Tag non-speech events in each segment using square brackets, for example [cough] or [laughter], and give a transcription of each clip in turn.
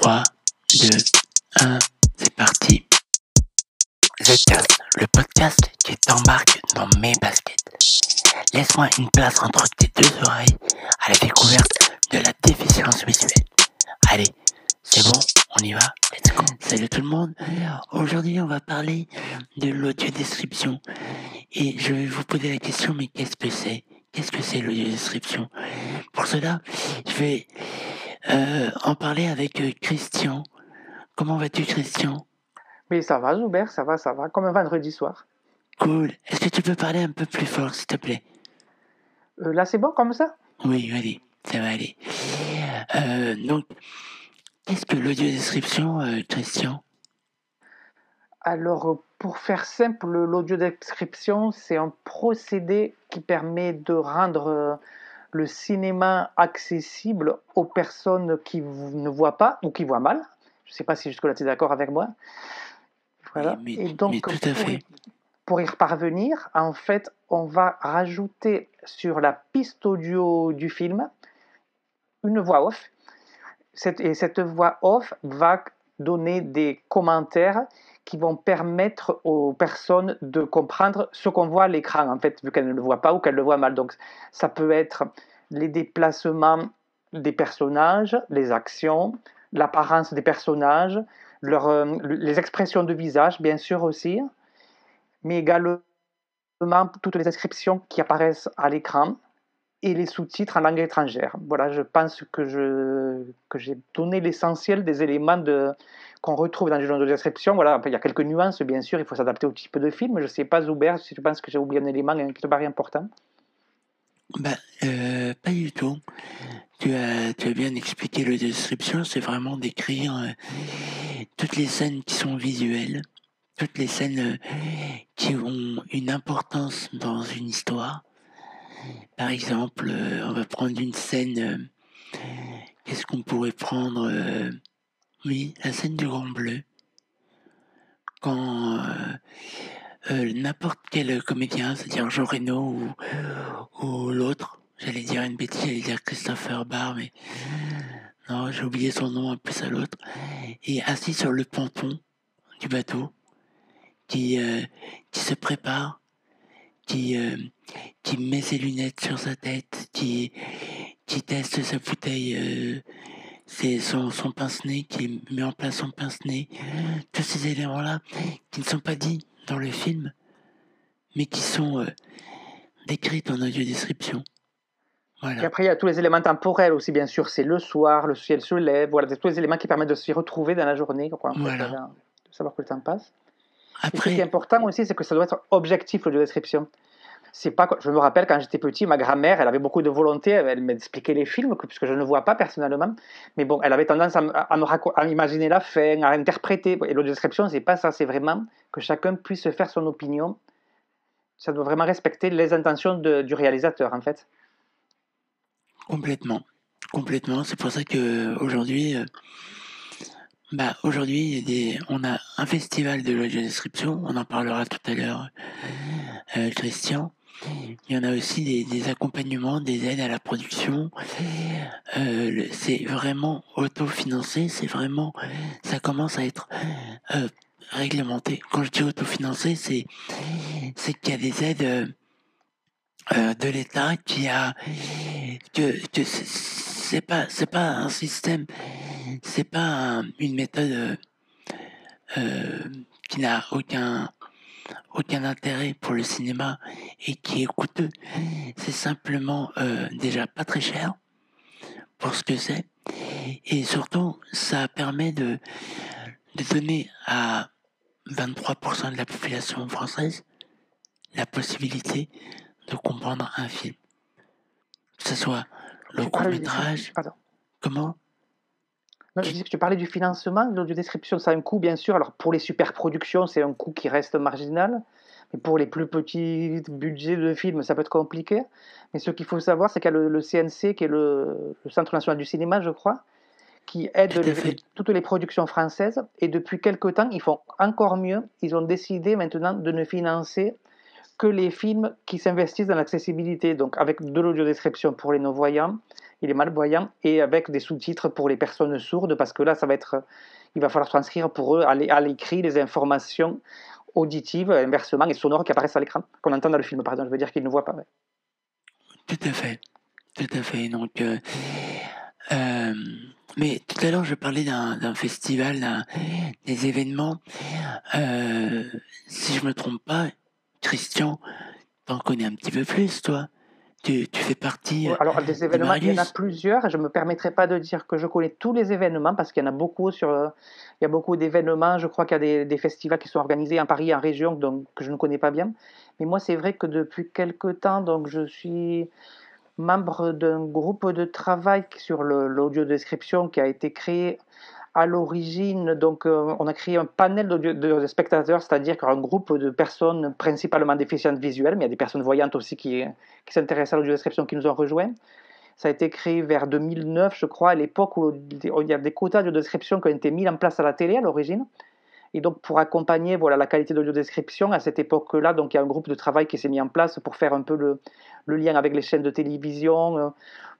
3, 2, 1, c'est parti. Zcast, le podcast qui t'embarque dans mes baskets. Laisse-moi une place entre tes deux oreilles à la découverte de la déficience visuelle. Allez, c'est bon, on y va. Salut tout le monde. Aujourd'hui, on va parler de l'audio description. Et je vais vous poser la question, mais qu'est-ce que c'est? Qu'est-ce que c'est l'audio description Pour cela, je vais euh, en parler avec euh, Christian. Comment vas-tu, Christian? Mais ça va, Joubert, ça va, ça va, comme un vendredi soir. Cool. Est-ce que tu peux parler un peu plus fort, s'il te plaît? Euh, là, c'est bon comme ça? Oui, allez, ça va aller. Euh, donc, qu'est-ce que l'audio description, euh, Christian? Alors, pour faire simple, l'audio description, c'est un procédé qui permet de rendre le cinéma accessible aux personnes qui ne voient pas ou qui voient mal. Je ne sais pas si jusque-là tu es d'accord avec moi. Voilà. Mais- Et donc, mais tout à pour fait. y- pour y parvenir, en fait, on va rajouter sur la piste audio du film une voix off. Cette- et cette voix off va donner des commentaires qui vont permettre aux personnes de comprendre ce qu'on voit à l'écran, en fait, vu qu'elles ne le voient pas ou qu'elles le voient mal. Donc, ça peut être les déplacements des personnages, les actions, l'apparence des personnages, leur, euh, les expressions de visage, bien sûr aussi, mais également toutes les inscriptions qui apparaissent à l'écran et les sous-titres en langue étrangère. Voilà, je pense que, je, que j'ai donné l'essentiel des éléments de, qu'on retrouve dans les journaux de description. Voilà, il y a quelques nuances, bien sûr, il faut s'adapter au type de film. Je ne sais pas, Zuber, si tu penses que j'ai oublié un élément qui te paraît important. Bah, euh, pas du tout. Tu as, bien expliqué le description, c'est vraiment décrire euh, toutes les scènes qui sont visuelles, toutes les scènes euh, qui ont une importance dans une histoire. Par exemple, on va prendre une scène, qu'est-ce qu'on pourrait prendre Oui, la scène du Grand Bleu. Quand euh, euh, n'importe quel comédien, c'est-à-dire Jean Reno ou, l'autre, j'allais dire une bêtise, j'allais dire Christopher Barr, mais non, j'ai oublié son nom en plus à l'autre, et assis sur le ponton du bateau, qui, euh, se prépare, qui, met ses lunettes sur sa tête, qui, teste sa bouteille, c'est son, son pince-nez, qui met en place son pince-nez, tous ces éléments-là qui ne sont pas dits dans le film, mais qui sont euh, décrits en audio description. Et Voilà. après, il y a tous les éléments temporels aussi, bien sûr. C'est le soir, le ciel se lève. Voilà, tous les éléments qui permettent de s'y retrouver dans la journée, quoi, Voilà. de savoir que le temps passe. Et ce qui est Après, important aussi, c'est que ça doit être objectif, l'audio description. C'est pas, je me rappelle quand j'étais petit, ma grand-mère, elle avait beaucoup de volonté, elle m'expliquait les films, que- puisque je ne vois pas personnellement. Mais bon, elle avait tendance à, à imaginer la fin, à interpréter. Et l'audio description, c'est pas ça, c'est vraiment que chacun puisse se faire son opinion. Ça doit vraiment respecter les intentions du réalisateur, en fait. complètement. Complètement. C'est pour ça que aujourd'hui, euh, bah, aujourd'hui, on a un festival de l'audio description. On en parlera tout à l'heure, euh, Christian. Il y en a aussi des, accompagnements, des aides à la production. Euh, c'est vraiment autofinancé. C'est vraiment, ça commence à être euh, réglementé. Quand je dis autofinancé, c'est, qu'il y a des aides. euh, de l'État qui a que, c'est- pas pas un système c'est pas un- une méthode qui n'a aucun aucun intérêt pour le cinéma et qui est coûteux c'est simplement euh, déjà pas très cher pour ce que c'est et surtout ça permet de de donner à 23% de la population française la possibilité de comprendre un film. Que ce soit le court métrage, Pardon. comment? Non, je disais que tu parlais du financement, de l'audio description, ça a un coût bien sûr. Alors pour les super productions, c'est un coût qui reste marginal. Mais pour les plus petits budgets de films, ça peut être compliqué. Mais ce qu'il faut savoir, c'est qu'il y a le, le CNC, qui est le, le Centre national du cinéma, je crois, qui aide les- les- toutes les productions françaises. Et depuis quelque temps, ils font encore mieux. Ils ont décidé maintenant de ne financer que les films qui s'investissent dans l'accessibilité, donc avec de l'audiodescription pour les non-voyants il est malvoyant, et avec des sous-titres pour les personnes sourdes, parce que là, ça va être, il va falloir transcrire pour eux à l'écrit les informations auditives, inversement, et sonores qui apparaissent à l'écran, qu'on entend dans le film, par exemple. Je veux dire qu'ils ne voient pas. Tout à fait. Tout à fait. Donc, euh, euh, mais tout à l'heure, je parlais d'un festival, des événements. Euh, si je me trompe pas, Christian, t'en connais un petit peu plus, toi tu, tu, fais partie. Alors, des événements, il y en a plusieurs. Je ne me permettrai pas de dire que je connais tous les événements parce qu'il y en a beaucoup. Sur, il y a beaucoup d'événements. Je crois qu'il y a des, des, festivals qui sont organisés en Paris, en région, donc, que je ne connais pas bien. Mais moi, c'est vrai que depuis quelques temps, donc, je suis membre d'un groupe de travail sur l'audio description qui a été créé à l'origine. Donc, euh, on a créé un panel de, spectateurs, c'est-à-dire un groupe de personnes principalement déficientes visuelles, mais il y a des personnes voyantes aussi qui, s'intéressent à l'audio description qui nous ont rejoints. Ça a été créé vers 2009, je crois, à l'époque où il y a des quotas de description qui ont été mis en place à la télé à l'origine. Et donc, pour accompagner voilà, la qualité d'audio-description, à cette époque-là, il y a un groupe de travail qui s'est mis en place pour faire un peu le, le lien avec les chaînes de télévision, euh,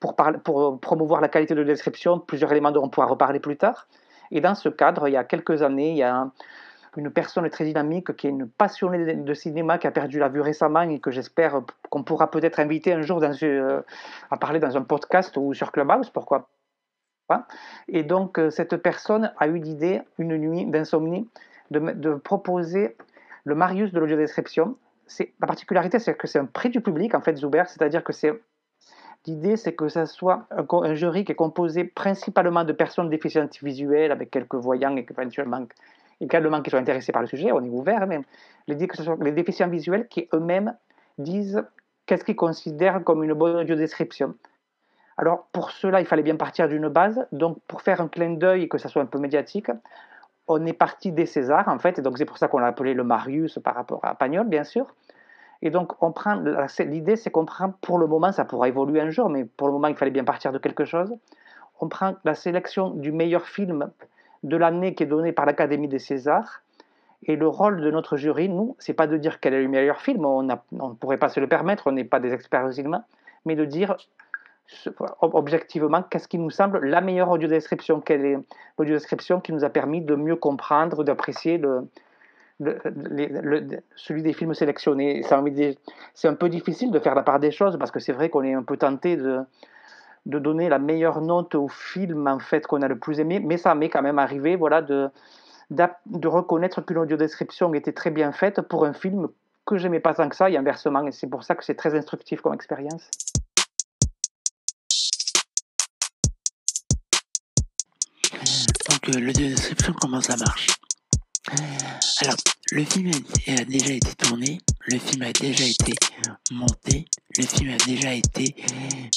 pour, promouvoir la qualité de description. Plusieurs éléments dont on pourra reparler plus tard. Et dans ce cadre, il y a quelques années, il y a une personne très dynamique qui est une passionnée de cinéma qui a perdu la vue récemment et que j'espère qu'on pourra peut-être inviter un jour euh, à parler dans un podcast ou sur Clubhouse, pourquoi et donc, euh, cette personne a eu l'idée, une nuit d'insomnie, de, proposer le Marius de l'audiodescription. La particularité, c'est que c'est un prix du public, en fait, Zuber, c'est-à-dire que c'est L'idée, c'est que ce soit un, jury qui est composé principalement de personnes déficientes visuelles, avec quelques voyants et éventuellement, également qui sont intéressés par le sujet, on est ouvert, mais l'idée que ce soit les déficients visuels qui eux-mêmes disent qu'est-ce qu'ils considèrent comme une bonne audiodescription. Alors pour cela, il fallait bien partir d'une base. Donc pour faire un clin d'œil et que ça soit un peu médiatique, on est parti des Césars en fait, et donc c'est pour ça qu'on l'a appelé le Marius par rapport à Pagnol, bien sûr. Et donc on prend l'idée, c'est qu'on prend pour le moment, ça pourra évoluer un jour, mais pour le moment, il fallait bien partir de quelque chose. On prend la sélection du meilleur film de l'année qui est donné par l'Académie des Césars. Et le rôle de notre jury, nous, c'est pas de dire quel est le meilleur film, on ne pourrait pas se le permettre, on n'est pas des experts au cinéma, mais de dire objectivement, qu'est-ce qui nous semble la meilleure audio-description Quelle est l'audio-description qui nous a permis de mieux comprendre, d'apprécier le, celui des films sélectionnés C'est un peu difficile de faire la part des choses parce que c'est vrai qu'on est un peu tenté de, de donner la meilleure note au film en fait qu'on a le plus aimé, mais ça m'est quand même arrivé voilà, de, de reconnaître que l'audio-description était très bien faite pour un film que j'aimais pas tant que ça et inversement, et c'est pour ça que c'est très instructif comme expérience. Donc, le description, comment ça marche Alors, le film a déjà été tourné, le film a déjà été monté, le film a déjà été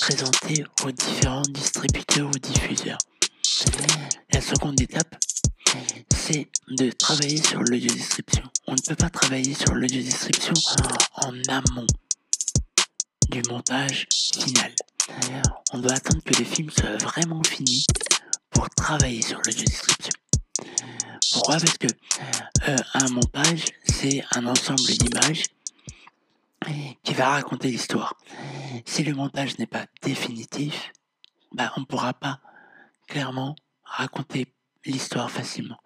présenté aux différents distributeurs ou diffuseurs. La seconde étape, c'est de travailler sur l'audio-description. On ne peut pas travailler sur l'audio-description en amont du montage final. On doit attendre que le film soit vraiment fini pour travailler sur l'audio-description. Pourquoi? Parce que euh, un montage, c'est un ensemble d'images qui va raconter l'histoire. Si le montage n'est pas définitif, bah, on ne pourra pas clairement raconter l'histoire facilement.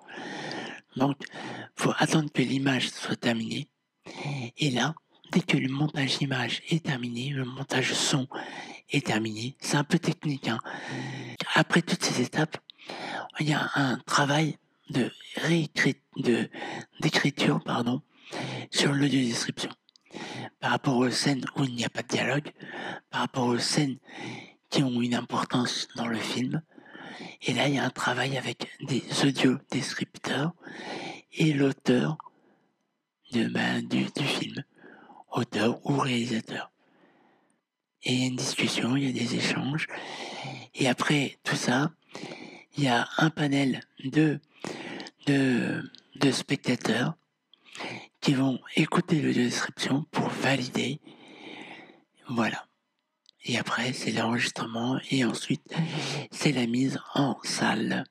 Donc, faut attendre que l'image soit terminée. Et là, dès que le montage image est terminé, le montage son est terminé, c'est un peu technique. Hein. Après toutes ces étapes, il y a un travail de d'écriture pardon, sur l'audio-description. Par rapport aux scènes où il n'y a pas de dialogue, par rapport aux scènes qui ont une importance dans le film. Et là, il y a un travail avec des audio-descripteurs et l'auteur ben, du, du film, auteur ou réalisateur. Et il y a une discussion, il y a des échanges. Et après tout ça, il y a un panel de de, spectateurs qui vont écouter le description pour valider. Voilà. Et après, c'est l'enregistrement et ensuite, c'est la mise en salle.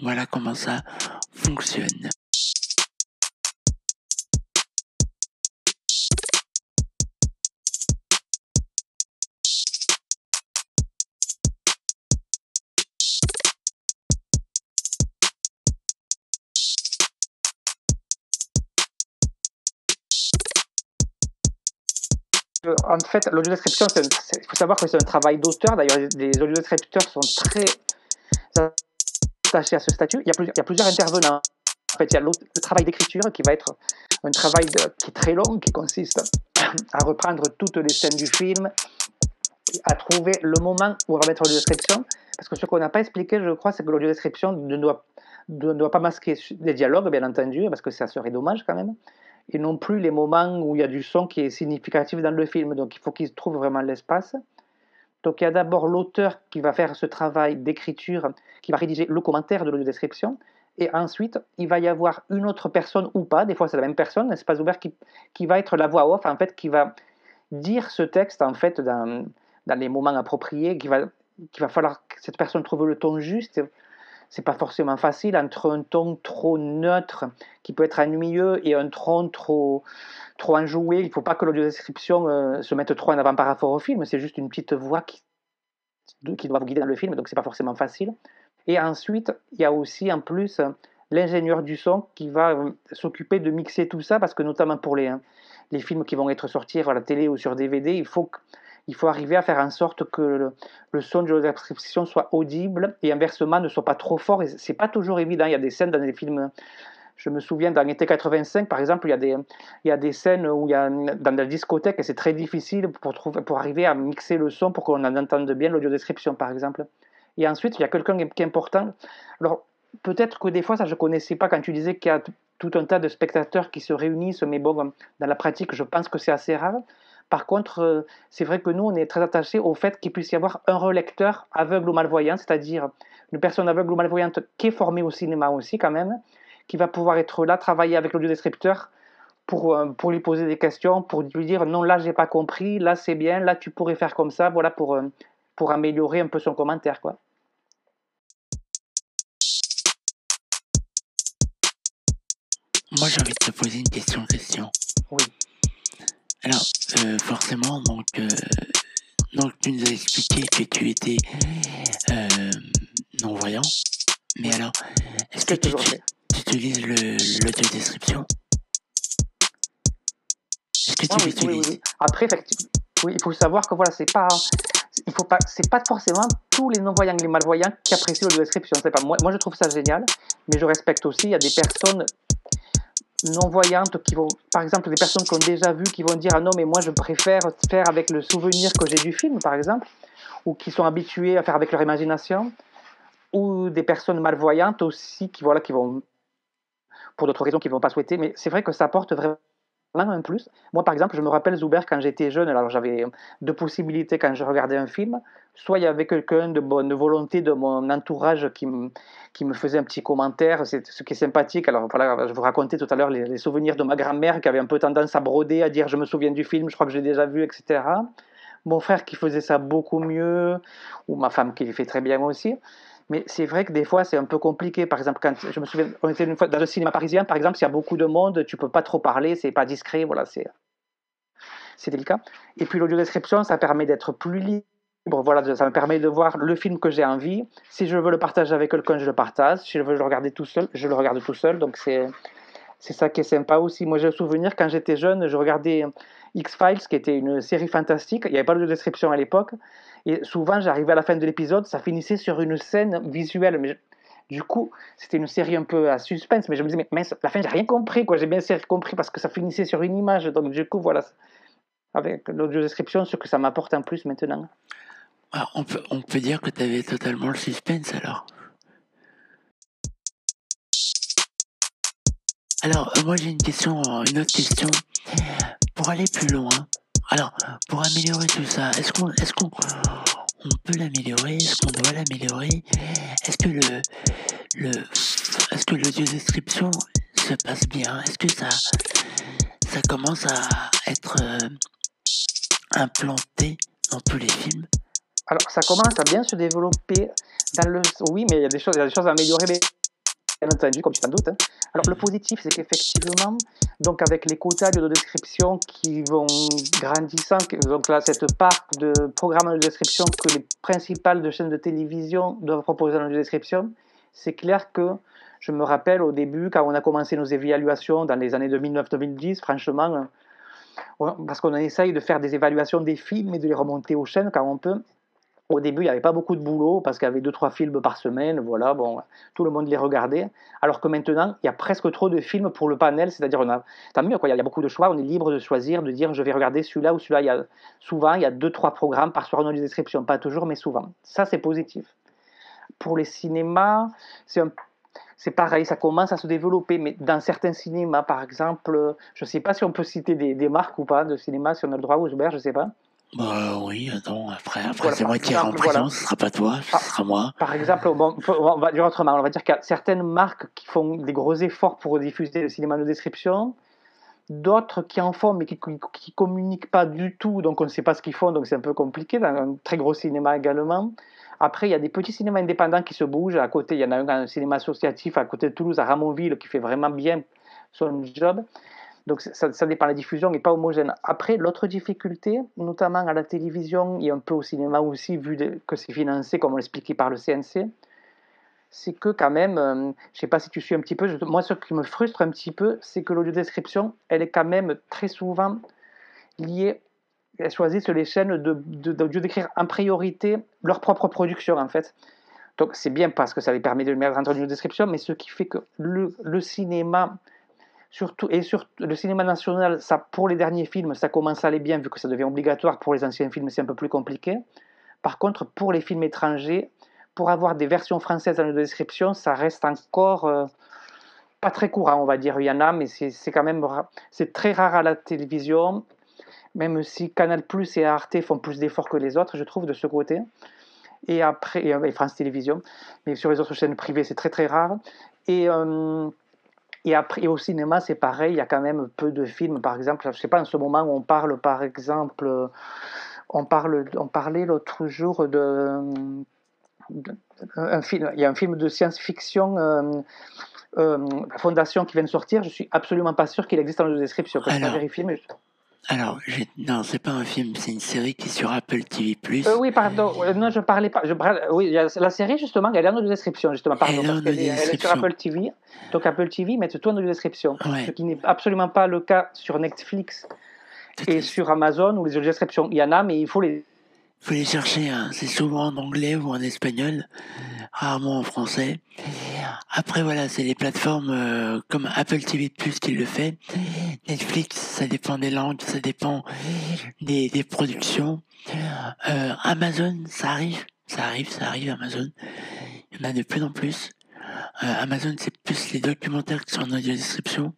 Voilà comment ça fonctionne. En fait, l'audiodescription, il faut savoir que c'est un travail d'auteur. D'ailleurs, les audiodescripteurs sont très attachés à ce statut. Il y a, plusieurs, intervenants. En fait, il y a le travail d'écriture qui va être un travail qui est très long, qui consiste [clears throat] à reprendre toutes les scènes du film, à trouver le moment où on va mettre l'audiodescription. Parce que ce qu'on n'a pas expliqué, je crois, c'est que l'audiodescription ne ne doit pas masquer les dialogues, bien entendu, parce que ça serait dommage quand même et non plus les moments où il y a du son qui est significatif dans le film. Donc il faut qu'il trouve vraiment l'espace. Donc il y a d'abord l'auteur qui va faire ce travail d'écriture, qui va rédiger le commentaire de l'audio-description, et ensuite il va y avoir une autre personne ou pas, des fois c'est la même personne, l'espace ouvert, qui, qui va être la voix off, en fait, qui va dire ce texte en fait dans, les moments appropriés, qui va, qui va falloir que cette personne trouve le ton juste c'est pas forcément facile entre un ton trop neutre qui peut être ennuyeux et un ton trop trop enjoué. Il faut pas que l'audiodescription euh, se mette trop en avant par rapport au film. C'est juste une petite voix qui, qui doit vous guider dans le film, donc c'est pas forcément facile. Et ensuite, il y a aussi en plus l'ingénieur du son qui va euh, s'occuper de mixer tout ça parce que notamment pour les, les films qui vont être sortis à la télé ou sur DVD, il faut que il faut arriver à faire en sorte que le, son de la description soit audible et inversement ne soit pas trop fort. Et c'est pas toujours évident. Il y a des scènes dans les films. Je me souviens dans l'été 85, par exemple, il y, a des, il y a des scènes où il y a dans la discothèque et c'est très difficile pour, trouver, pour arriver à mixer le son pour qu'on en entende bien l'audio-description, par exemple. Et ensuite, il y a quelqu'un qui est important. Alors, peut-être que des fois, ça je ne connaissais pas quand tu disais qu'il y a tout un tas de spectateurs qui se réunissent, mais bon, dans la pratique, je pense que c'est assez rare. Par contre, euh, c'est vrai que nous, on est très attachés au fait qu'il puisse y avoir un relecteur aveugle ou malvoyant, c'est-à-dire une personne aveugle ou malvoyante qui est formée au cinéma aussi quand même, qui va pouvoir être là, travailler avec l'audiodescripteur pour, euh, pour lui poser des questions, pour lui dire non, là, j'ai pas compris, là, c'est bien, là, tu pourrais faire comme ça, voilà, pour, euh, pour améliorer un peu son commentaire, quoi. Moi, j'ai envie de te poser une question, question. Oui. Alors, euh, forcément, donc, euh, donc, tu nous as expliqué que tu étais euh, non-voyant. Mais alors, est-ce que tu, utilises l'audio-description Est-ce que tu ah l'utilises oui, oui, Après, effectivement, oui, il faut savoir que voilà, c'est pas. Il faut pas, c'est pas forcément tous les non-voyants et les malvoyants qui apprécient l'audio-description. C'est pas moi, moi, je trouve ça génial, mais je respecte aussi. Il y a des personnes non-voyantes qui vont, par exemple, des personnes qui ont déjà vu, qui vont dire Ah non, mais moi je préfère faire avec le souvenir que j'ai du film, par exemple, ou qui sont habitués à faire avec leur imagination, ou des personnes malvoyantes aussi qui, voilà, qui vont, pour d'autres raisons, qui ne vont pas souhaiter. Mais c'est vrai que ça apporte vraiment plus. Moi, par exemple, je me rappelle Zuber quand j'étais jeune, alors j'avais deux possibilités quand je regardais un film. Soit il y avait quelqu'un de bonne volonté de mon entourage qui me, qui me faisait un petit commentaire, c'est ce qui est sympathique. Alors voilà, je vous racontais tout à l'heure les, souvenirs de ma grand-mère qui avait un peu tendance à broder, à dire je me souviens du film, je crois que j'ai déjà vu, etc. Mon frère qui faisait ça beaucoup mieux, ou ma femme qui le fait très bien aussi. Mais c'est vrai que des fois, c'est un peu compliqué. Par exemple, quand je me souviens, on était une fois dans le cinéma parisien, par exemple, s'il y a beaucoup de monde, tu peux pas trop parler, c'est pas discret, voilà, c'est c'est délicat. Et puis l'audio-description, ça permet d'être plus libre. Voilà, ça me permet de voir le film que j'ai envie. Si je veux le partager avec quelqu'un, je le partage. Si je veux le regarder tout seul, je le regarde tout seul. Donc c'est c'est ça qui est sympa aussi. Moi, j'ai le souvenir quand j'étais jeune, je regardais X-Files, qui était une série fantastique. Il n'y avait pas de description à l'époque. Et souvent, j'arrivais à la fin de l'épisode, ça finissait sur une scène visuelle. Mais du coup, c'était une série un peu à suspense. Mais je me disais, mais la fin, j'ai rien compris. J'ai bien compris parce que ça finissait sur une image. Donc, du coup, voilà. Avec l'audio description, ce que ça m'apporte en plus maintenant. On, peut, on peut dire que tu avais totalement le suspense alors. Alors, euh, moi j'ai une question, une autre question. Pour aller plus loin, alors, pour améliorer tout ça, est-ce qu'on est-ce qu'on on peut l'améliorer Est-ce qu'on doit l'améliorer? Est-ce que le le est-ce que l'audio description se passe bien? Est-ce que ça ça commence à être euh, implanté dans tous les films? Alors, ça commence à bien se développer dans le oui, mais il y a des choses il y a des choses à améliorer entendu, comme tu t'en doutes. Hein. Alors, le positif, c'est qu'effectivement, donc avec les quotas de description qui vont grandissant, donc là, cette part de programmes de description que les principales de chaînes de télévision doivent proposer dans la description, c'est clair que je me rappelle au début, quand on a commencé nos évaluations dans les années 2009-2010, franchement, parce qu'on essaye de faire des évaluations des films et de les remonter aux chaînes quand on peut. Au début, il n'y avait pas beaucoup de boulot parce qu'il y avait deux trois films par semaine, voilà, bon, tout le monde les regardait. Alors que maintenant, il y a presque trop de films pour le panel, c'est-à-dire on a, tant mieux quoi, il y a beaucoup de choix, on est libre de choisir, de dire je vais regarder celui-là ou celui-là. Il y a souvent il y a deux trois programmes par soir dans les descriptions, pas toujours, mais souvent. Ça c'est positif. Pour les cinémas, c'est pareil, ça commence à se développer, mais dans certains cinémas, par exemple, je ne sais pas si on peut citer des, marques ou pas de cinéma, si on a le droit, Ousbert, je ne sais pas. Bah oui, attends, après, après c'est moi qui ai en prison, ce sera pas toi, ce ah, sera moi. Par exemple, bon, on va dire autrement, on va dire qu'il y a certaines marques qui font des gros efforts pour diffuser le cinéma de description, d'autres qui en font mais qui ne communiquent pas du tout, donc on ne sait pas ce qu'ils font, donc c'est un peu compliqué, dans un très gros cinéma également. Après, il y a des petits cinémas indépendants qui se bougent. À côté, il y en a un, un cinéma associatif à côté de Toulouse, à Ramonville, qui fait vraiment bien son job. Donc ça, dépend de la diffusion n'est pas homogène. Après, l'autre difficulté, notamment à la télévision et un peu au cinéma aussi, vu que c'est financé, comme on l'expliquait par le CNC, c'est que quand même, euh, je ne sais pas si tu suis un petit peu, moi ce qui me frustre un petit peu, c'est que l'audio-description, elle est quand même très souvent liée, elles choisissent les chaînes d'audio d'écrire en priorité leur propre production en fait. Donc c'est bien parce que ça les permet de mettre en audio-description, mais ce qui fait que le cinéma Surtout, et sur le cinéma national, ça, pour les derniers films, ça commence à aller bien vu que ça devient obligatoire. Pour les anciens films, c'est un peu plus compliqué. Par contre, pour les films étrangers, pour avoir des versions françaises dans la description, ça reste encore euh, pas très courant, on va dire. Il y en a, mais c'est quand même c'est très rare à la télévision. Même si Canal Plus et Arte font plus d'efforts que les autres, je trouve, de ce côté. Et après, et, euh, France Télévisions. Mais sur les autres chaînes privées, c'est très très rare. Et. Euh, et après, au cinéma, c'est pareil, il y a quand même peu de films. Par exemple, je ne sais pas, en ce moment, où on parle, par exemple, on, parle, on parlait l'autre jour de, un film, il y a un film de science-fiction, euh, euh, Fondation qui vient de sortir. Je suis absolument pas sûr qu'il existe dans la description. Je pas vérifier, mais alors, non, c'est pas un film, c'est une série qui est sur Apple TV+. Euh, oui, pardon, euh, non, je parlais pas. Je, oui, la série, justement, elle est en description, justement, pardon. Elle, est, sur Apple TV. Donc, Apple TV met tout en description. Ce qui n'est absolument pas le cas sur Netflix et sur Amazon, où les descriptions, il y en a, mais il faut les faut les chercher, hein. c'est souvent en anglais ou en espagnol, rarement en français. Après voilà, c'est les plateformes euh, comme Apple TV Plus qui le fait. Netflix, ça dépend des langues, ça dépend des, des productions. Euh, Amazon, ça arrive, ça arrive, ça arrive Amazon. Il y en a de plus en plus. Euh, Amazon, c'est plus les documentaires qui sont en audio description.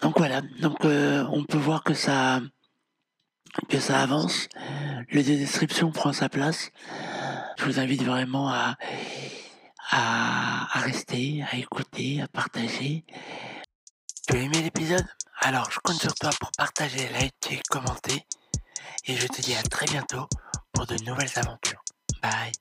Donc voilà, donc on peut voir que ça que ça avance. Le description prend sa place. Je vous invite vraiment à, rester, à écouter, à partager. Tu as aimé l'épisode? Alors je compte sur toi pour partager, liker, commenter. Et je te dis à très bientôt pour de nouvelles aventures. Bye